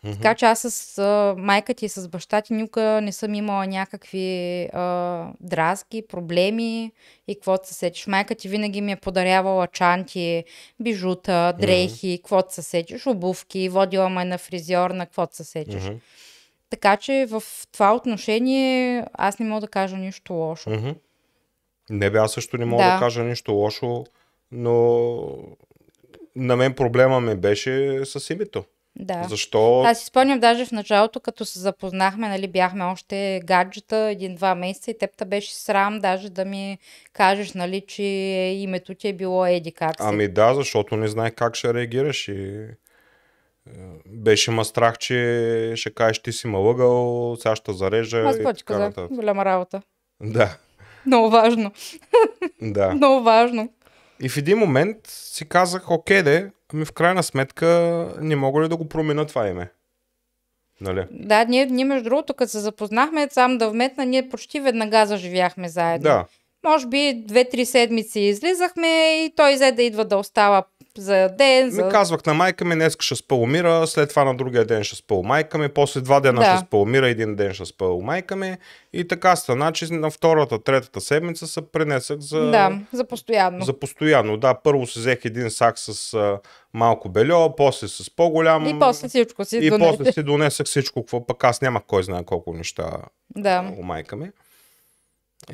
Така че аз с а, майка ти и с баща ти никога не съм имала някакви а, дразги, проблеми и каквото се сетиш. Майка ти винаги ми е подарявала чанти, бижута, дрехи, каквото се сетиш, обувки, водила ме на фризьор, на каквото се сетиш.
Мгм.
Така че в това отношение аз не мога да кажа нищо лошо.
Мгм. Не бе, аз също не мога да.
Да.
кажа нищо лошо, но на мен проблема ми беше с името.
Да.
Защо?
Аз си спомням даже в началото, като се запознахме, нали, бяхме още гаджета, един-два месеца и теб те беше срам даже да ми кажеш, нали, че името ти е било Еди как си.
Ами да, защото не знаех как ще реагираш и е, беше ма страх, че ще кажеш ти си ме лъгал, сега ще зарежа
Аз
и така
казах? Голяма работа.
Да,
Много важно.
да.
Много важно.
И в един момент си казах, окей де, ами в крайна сметка не мога ли да го променя това име? Нали?
Да, ние, ние между другото, като се запознахме, сам да вметна, ние почти веднага заживяхме заедно.
Да.
Може би две-три седмици излизахме и той взе да идва да остава за ден. За...
Ми казвах на майка ми, днес ще спа умира, след това на другия ден ще спа у майка ми, после два дена
Да.
ще спа умира, един ден ще спа у майка ми. И така стана, че на втората, третата седмица се пренесах за,
Да, за постоянно.
за постоянно. Да, първо си взех един сак с а, малко бельо, после с по-голям.
И после всичко си
и
донесе.
после си донесах всичко, какво пък аз нямах кой знае колко неща
Да.
у майка ми.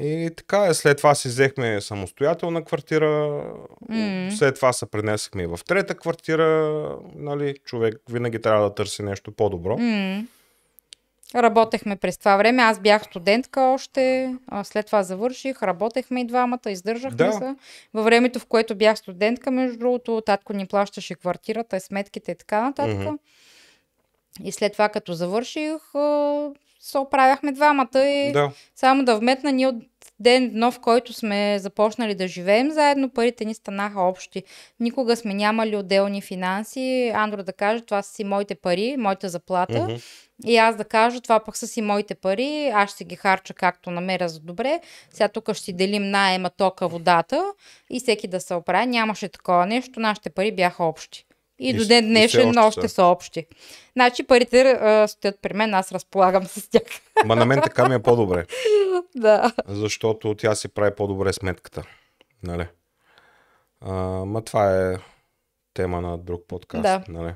И така е, след това си взехме самостоятелна квартира,
М.
след това се пренесахме и в трета квартира, нали, човек винаги трябва да търси нещо по-добро.
М. Работехме през това време. Аз бях студентка още, след това завърших, работехме и двамата, издържахме
Да.
се. Във времето, в което бях студентка, между другото, татко ни плащаше квартирата, сметките и така нататък.
Мгм.
И след това, като завърших, се оправяхме двамата и
Да,
само да вметна, ние от ден дно, в който сме започнали да живеем заедно, парите ни станаха общи. Никога сме нямали отделни финанси. Андро да каже, това са си моите пари, моята заплата.
Мгм.
И аз да кажа, това пък са си моите пари, аз ще ги харча както намеря за добре. Сега тук ще си делим найема, тока, водата и всеки да се оправя. Нямаше такова нещо, нашите пари бяха общи. И,
И
до ден днешен
още
още
са.
общи. Значи парите а, стоят при мен, аз разполагам с тях.
ма на мен така ми е по-добре,
да.
защото тя си прави по-добре сметката. Нали? А, ма това е тема на друг подкаст.
Да.
Нали?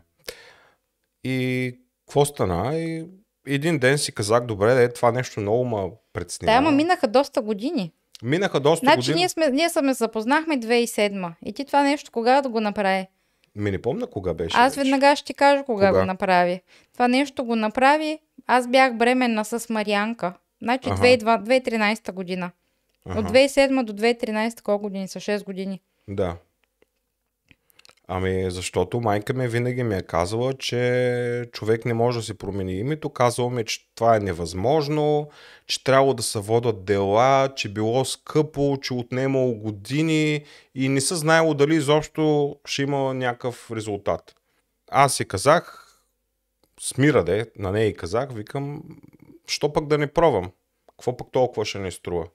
И какво стана? И един ден си казах, добре, де, това нещо много ма предснима.
Да, ама минаха доста години.
Минаха доста
Значи
години.
ние, сме, ние сме запознахме 2007 И ти това нещо кога да го направи?
Ми не помня кога беше.
Аз веднага ще ти кажа кога,
Кога?
го направи. Това нещо го направи. Аз бях бременна с Марианка. Значи
Аха.
2002 2013 година.
Аха.
От 2007 до 2013 колко години са? 6 години.
Да. Ами, защото майка ми винаги ми е казала, че човек не може да си промени името. Казала ми, че това е невъзможно, че трябва да се водят дела, че било скъпо, че отнемало години и не са знаело дали изобщо ще има някакъв резултат. Аз си казах, смира де, на нея и казах, викам, що пък да не пробвам? Какво пък толкова ще не струва?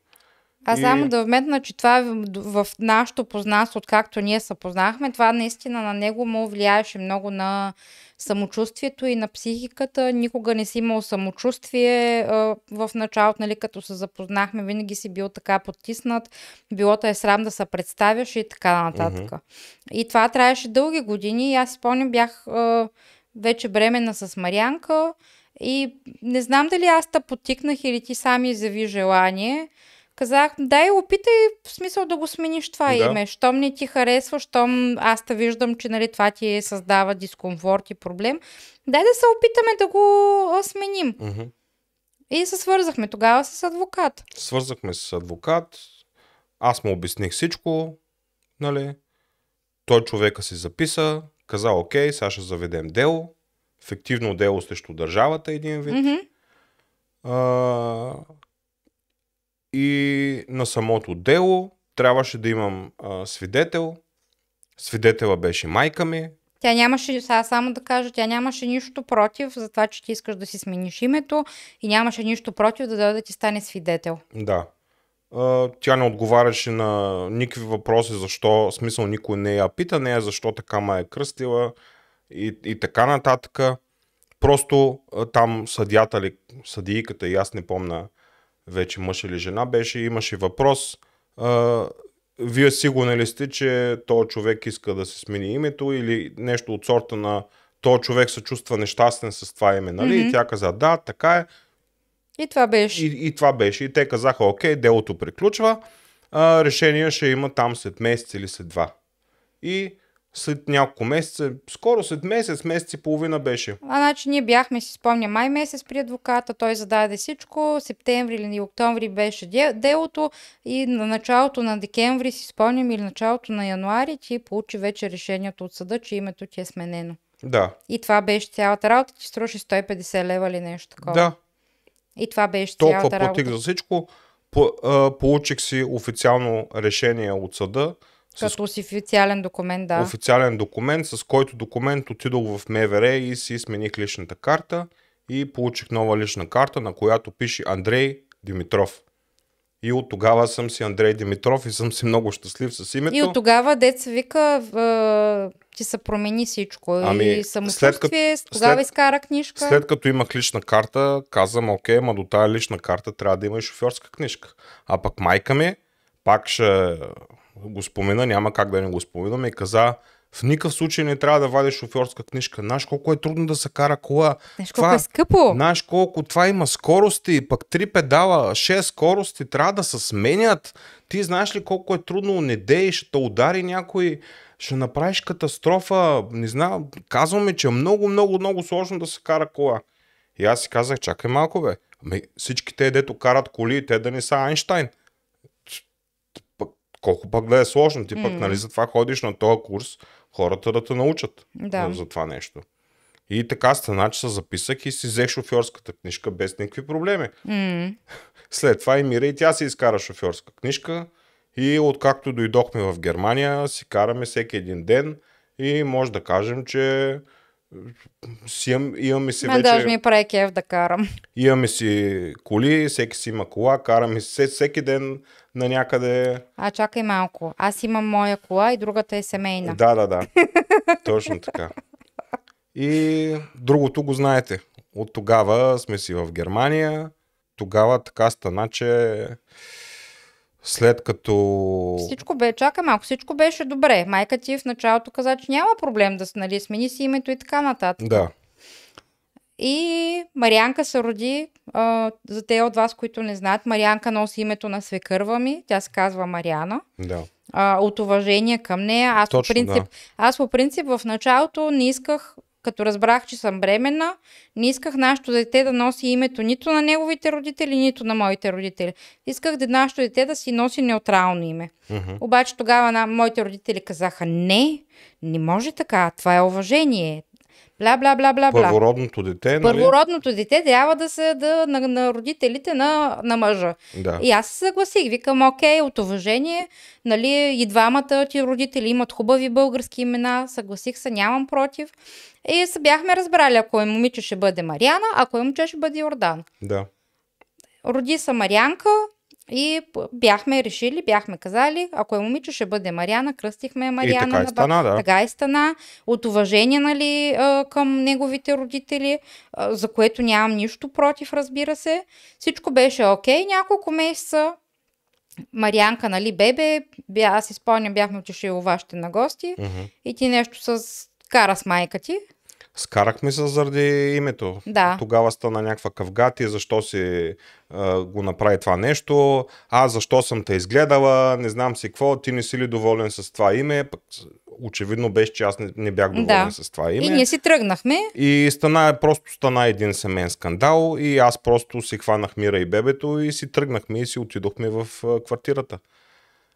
А и... само да вметна, че това в, в нашото познанство, откакто ние се познахме, това наистина на него му влияеше много на самочувствието и на психиката. Никога не си имал самочувствие в началото, нали, като се запознахме, винаги си бил така потиснат, било е срам да се представяш и така нататък. Mm-hmm. И това трябваше дълги години и аз спомням, бях вече бременна с Марианка и не знам дали аз те потикнах или ти сами изяви желание, казах, дай опитай в смисъл да го смениш това да. име. Щом не ти харесва, щом аз те виждам, че нали, това ти създава дискомфорт и проблем, дай да се опитаме да го сменим.
Mm-hmm.
И се свързахме тогава с адвокат.
Свързахме с адвокат, аз му обясних всичко, нали? Той човека си записа, каза, окей, сега ще заведем дело, фиктивно дело срещу държавата един вид.
Mm-hmm.
А, и на самото дело трябваше да имам а, свидетел. Свидетела беше майка ми.
Тя нямаше, сега само да кажа, тя нямаше нищо против за това, че ти искаш да си смениш името и нямаше нищо против да дойде да ти стане свидетел.
Да. А, тя не отговаряше на никакви въпроси, защо, смисъл никой не я пита, нея защо така ма е кръстила и, и така нататък. Просто там съдята ли, съдийката и аз не помна вече мъж или жена, беше, имаше въпрос, а, вие сигурни ли сте, че този човек иска да се смени името или нещо от сорта на този човек се чувства нещастен с това име, нали? Mm-hmm. И тя каза, да, така е.
И това беше.
И, и това беше. И те казаха, окей, делото приключва, а, решение ще има там след месец или след два. И след няколко месеца, скоро след месец, месец и половина беше.
А, значи ние бяхме, си спомня, май месец при адвоката, той зададе всичко, септември или октомври беше делото и на началото на декември, си спомням, или началото на януари ти получи вече решението от съда, че името ти е сменено.
Да.
И това беше цялата работа, ти струваше 150 лева или нещо такова.
Да.
И това беше
Толкова
цялата работа.
Толкова платих за всичко. По, а, получих си официално решение от съда,
като с... официален документ, да.
Официален документ, с който документ отидох в МВР и си смених личната карта и получих нова лична карта, на която пише Андрей Димитров. И от тогава съм си Андрей Димитров и съм си много щастлив с името.
И от тогава деца вика, в, ти се промени всичко. Ами, и самочувствие, след, тогава след, изкара книжка.
След като имах лична карта, казвам, окей, ма до тази лична карта трябва да има и шофьорска книжка. А пък майка ми пак ще го спомена, няма как да не го споменам, и каза, в никакъв случай не трябва да вадиш шофьорска книжка. Знаеш колко е трудно да се кара кола.
Знаеш колко е скъпо.
Знаеш колко това има скорости, пък три педала, шест скорости, трябва да се сменят. Ти знаеш ли колко е трудно, не дей, ще те удари някой, ще направиш катастрофа. Не знам, казваме, че е много, много, много сложно да се кара кола. И аз си казах, чакай малко бе. Ами всички те, дето карат коли, те да не са Айнштайн колко пък да е сложно. Ти пък, mm. нали, затова ходиш на този курс, хората да те научат
да.
за това нещо. И така стана, че се записах и си взех шофьорската книжка без никакви проблеми.
Mm.
След това и Мира и тя си изкара шофьорска книжка и откакто дойдохме в Германия, си караме всеки един ден и може да кажем, че си имам, имаме си
вече... даже ми прави кеф да карам.
Имаме си коли, всеки си има кола, караме си всеки ден на някъде.
А чакай малко. Аз имам моя кола и другата е семейна.
Да, да, да. Точно така. И другото го знаете. От тогава сме си в Германия. Тогава така стана, че след като...
Всичко бе, чакай малко, всичко беше добре. Майка ти в началото каза, че няма проблем да нали, смени си името и така нататък.
Да.
И Марианка се роди, а, за те от вас, които не знаят, Марианка носи името на свекърва ми, тя се казва Мариана.
Да.
А, от уважение към нея. Аз, Точно, по принцип, да. аз по принцип в началото не исках като разбрах, че съм бременна, не исках нашето дете да носи името нито на неговите родители, нито на моите родители. Исках да нашето дете да си носи неутрално име.
Uh-huh.
Обаче тогава на моите родители казаха, не, не може така, това е уважение. Бла, бла, бла, бла, бла.
Първородното дете, нали?
Първородното дете трябва да се да, на, на родителите на, на мъжа.
Да.
И аз се съгласих. Викам, окей, от уважение, нали, и двамата ти родители имат хубави български имена, съгласих се, нямам против. И се бяхме разбрали, ако е момиче ще бъде Мариана, ако е момче ще бъде Йордан.
Да.
Роди се Марианка и бяхме решили, бяхме казали, ако е момиче ще бъде Мариана, кръстихме Мариана.
така и
ба-
стана, да.
Така и стана. От уважение, нали, към неговите родители, за което нямам нищо против, разбира се. Всичко беше окей. Няколко месеца Марианка, нали, бебе, бя, аз си спомням, бяхме отишли у вашите на гости
Мгм.
и ти нещо с кара с майка ти.
Скарахме се заради името.
Да.
Тогава стана някаква къвгати, защо си а, го направи това нещо, аз защо съм те изгледала, не знам си какво, ти не си ли доволен с това име, пък очевидно беше, че аз не, не бях доволен
Да.
с това име.
И ние си тръгнахме.
И стана, просто стана един семен скандал и аз просто си хванах Мира и бебето и си тръгнахме и си отидохме в а, квартирата.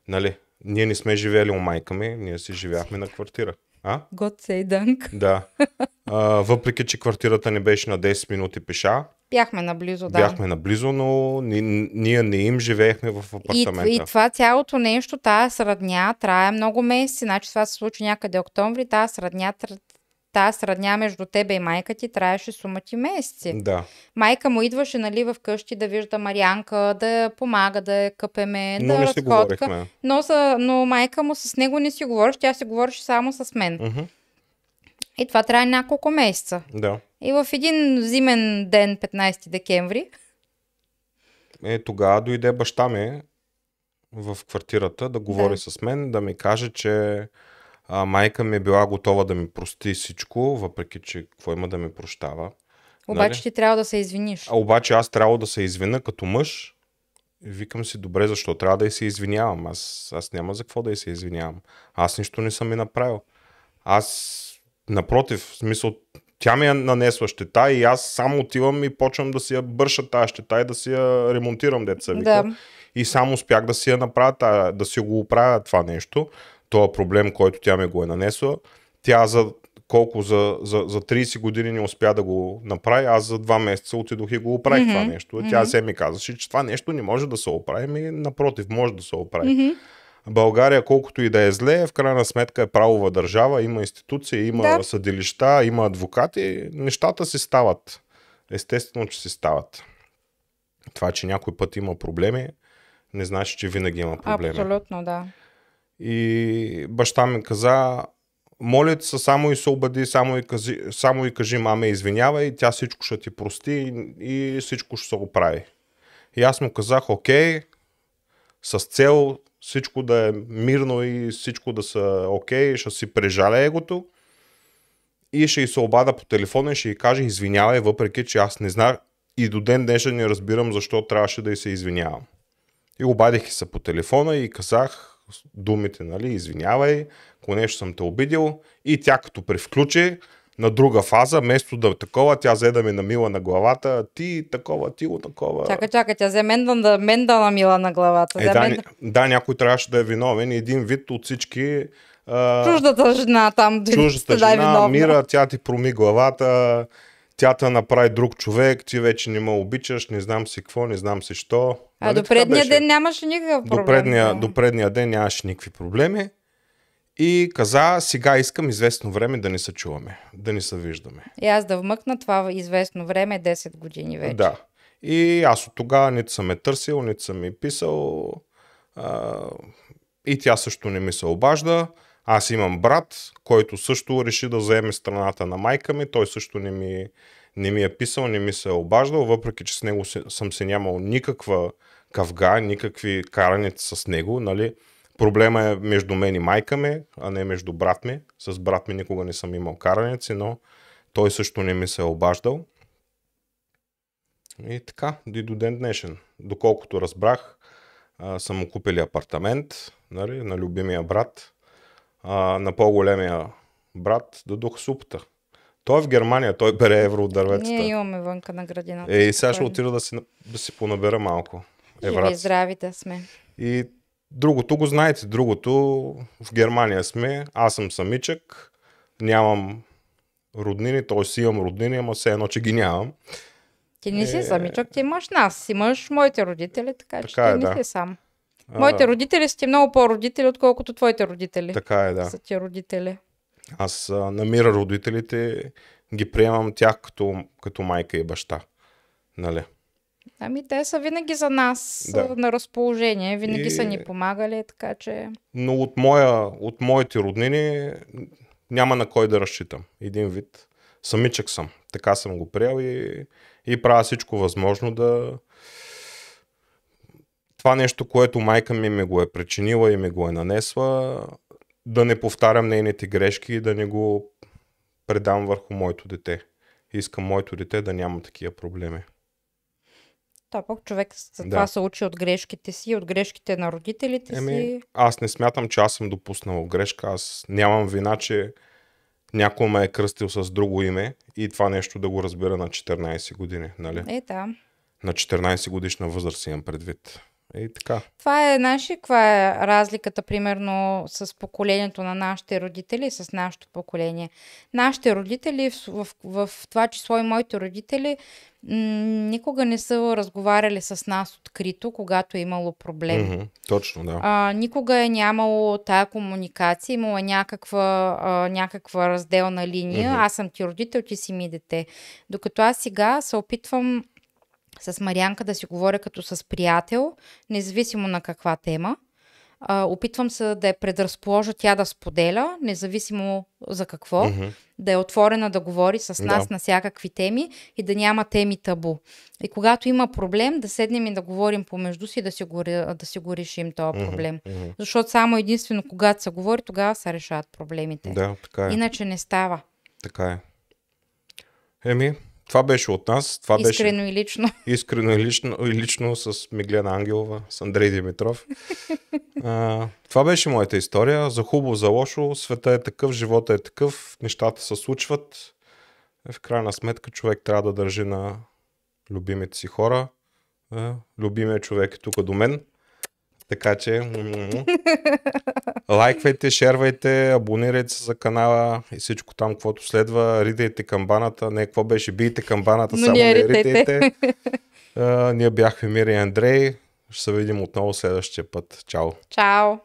Нали? Ние не сме живели у майка ми, ние си живяхме на квартира. А?
God say dunk.
Да. А, въпреки, че квартирата не беше на 10 минути пеша,
Бяхме наблизо, да.
бяхме наблизо, но ни, ние не им живеехме в
И,
апартамента.
и това цялото нещо, тази сръдня, трае много месеци. Значи това се случи някъде октомври. Тази сръдня, тази сръдня между тебе и майка ти траеше сума ти месеци.
Да.
Майка му идваше нали, в къщи да вижда Марианка, да помага, да я къпеме,
Но
да
не си
разходка.
говорихме.
Но, са, но майка му с него не си говориш, тя си говореше само с мен.
Мгм.
И това трае няколко месеца.
Да.
И в един зимен ден, 15 декември,
Е, тогава дойде баща ми в квартирата да говори
Да.
с мен, да ми каже, че а, майка ми е била готова да ми прости всичко, въпреки че какво има да ми прощава.
обаче
Нали?
ти трябва да се извиниш.
А обаче аз трябва да се извина като мъж. И викам си, добре, защо трябва да й се извинявам? Аз, аз няма за какво да й се извинявам. Аз нищо не съм ми направил. Аз, напротив, в смисъл, тя ми е нанесла щета и аз само отивам и почвам да си я бърша тази щета и да си я ремонтирам, деца вика.
Да.
И само успях да си я направя, да си го оправя това нещо, този проблем, който тя ми го е нанесла. Тя за колко за, за, за 30 години не успя да го направи, аз за 2 месеца отидох и го оправих това нещо. Тя се ми казаше, че това нещо не може да се оправи, ми напротив, може да се оправи. България, колкото и да е зле, в крайна сметка е правова държава, има институции, има
Да.
съдилища, има адвокати, нещата си стават. Естествено, че си стават. Това, че някой път има проблеми, не значи, че винаги има проблеми.
Абсолютно, да.
И баща ми каза, моля се само и се обади, само и, кажи, само и кажи, маме, извинявай, тя всичко ще ти прости и, и всичко ще се оправи. И аз му казах, окей, с цел всичко да е мирно и всичко да са окей, ще си прежаля егото и ще й се обада по телефона и ще й каже извинявай, въпреки че аз не знах и до ден днешен не разбирам защо трябваше да й се извинявам. И обадих се по телефона и казах думите, нали, извинявай, ако нещо съм те обидил. И тя като превключи на друга фаза, вместо да такова, тя взе да ми намила на главата, ти такова, ти го такова.
Чакай, чакай, тя взе мен да, мен да намила на главата.
Е, да,
мен
да, някой трябваше да е виновен. и Един вид от всички а,
Чуждата жена там.
чуждата
да е
жена,
виновна.
Мира, тя ти проми главата, тя те направи друг човек, ти вече не ме обичаш, не знам си какво, не знам си що.
А
Нали
до предния ден нямаше никакъв проблем.
до предния, до предния ден нямаше никакви проблеми. И каза, сега искам известно време да ни се чуваме, да ни се виждаме.
И аз да вмъкна това известно време, 10 години вече.
Да. И аз от тогава нито съм е търсил, нито съм ми писал. А, и тя също не ми се обажда. Аз имам брат, който също реши да заеме страната на майка ми. Той също не ми, не ми е писал, не ми се е обаждал, въпреки че с него съм се нямал никаква кавга, никакви караници с него. Нали? Проблема е между мен и майка ми, а не между брат ми. С брат ми никога не съм имал караници, но той също не ми се е обаждал. И така, и до ден днешен. Доколкото разбрах, а, са му купили апартамент нали, на любимия брат. А, на по-големия брат дадох супата. Той е в Германия, той бере евро от дърветата.
Ние имаме вънка на градината.
Е, и сега ще отида да си, да си понабера малко.
Живи и
Евраци.
здрави да сме.
И другото го знаете. Другото в Германия сме. Аз съм самичък. Нямам роднини, т.е. имам роднини, ама все едно, че ги нямам.
Ти не си
Е.
самичък, ти имаш нас, имаш моите родители, така, че
Така
ти
е,
не
да.
си сам. Моите родители са ти много по-родители, отколкото твоите родители
Така е, да.
са ти родители.
Аз а, намира родителите, ги приемам тях като, като майка и баща. Нали?
Ами те са винаги за нас
Да.
на разположение, винаги
И-
са ни помагали, така че...
Но от, моя, от моите роднини няма на кой да разчитам. Един вид. Самичък съм. Така съм го приел и, и правя всичко възможно да... Това нещо, което майка ми ми го е причинила и ми го е нанесла, да не повтарям нейните грешки и да не го предам върху моето дете. Искам моето дете да няма такива проблеми.
То пък човек за
Да.
това се учи от грешките си, от грешките на родителите
Еми,
си.
аз не смятам, че аз съм допуснал грешка. Аз нямам вина, че някой ме е кръстил с друго име и това нещо да го разбира на 14 години. Нали?
Е, да.
На 14 годишна възраст имам предвид. И така.
Това е, знаеш ли, каква е разликата, примерно, с поколението на нашите родители и с нашето поколение? Нашите родители, в, в, в, това число и моите родители, м- никога не са разговаряли с нас открито, когато е имало проблем.
Мгм, точно, да.
А, никога е нямало тая комуникация, имало е някаква, а, някаква разделна линия.
Мгм.
Аз съм ти родител, ти си ми дете. Докато аз сега се опитвам с Марианка да си говоря като с приятел, независимо на каква тема. А, опитвам се да я предразположа тя да споделя, независимо за какво,
Мгм.
да е отворена да говори с нас
Да.
на всякакви теми и да няма теми табу. И когато има проблем, да седнем и да говорим помежду си, да си го, да си го решим този проблем.
мгм.
Защото само единствено когато се говори, тогава се решават проблемите.
Да, така е.
Иначе не става.
Така е. Еми, това беше от нас. Това беше
Искрено и лично.
искрено и лично, и лично с Миглена Ангелова, с Андрей Димитров. А, това беше моята история. За хубаво, за лошо. Света е такъв, живота е такъв, нещата се случват. В крайна сметка човек трябва да държи на любимите си хора. А, любимият човек е тук до мен. Така че лайквайте, шервайте, абонирайте се за канала и всичко там, каквото следва. Ридайте камбаната. Не, какво беше? Бийте камбаната,
Но
само
не.
А, ние бяхме Мири и Андрей. Ще се видим отново следващия път. Чао!
Чао!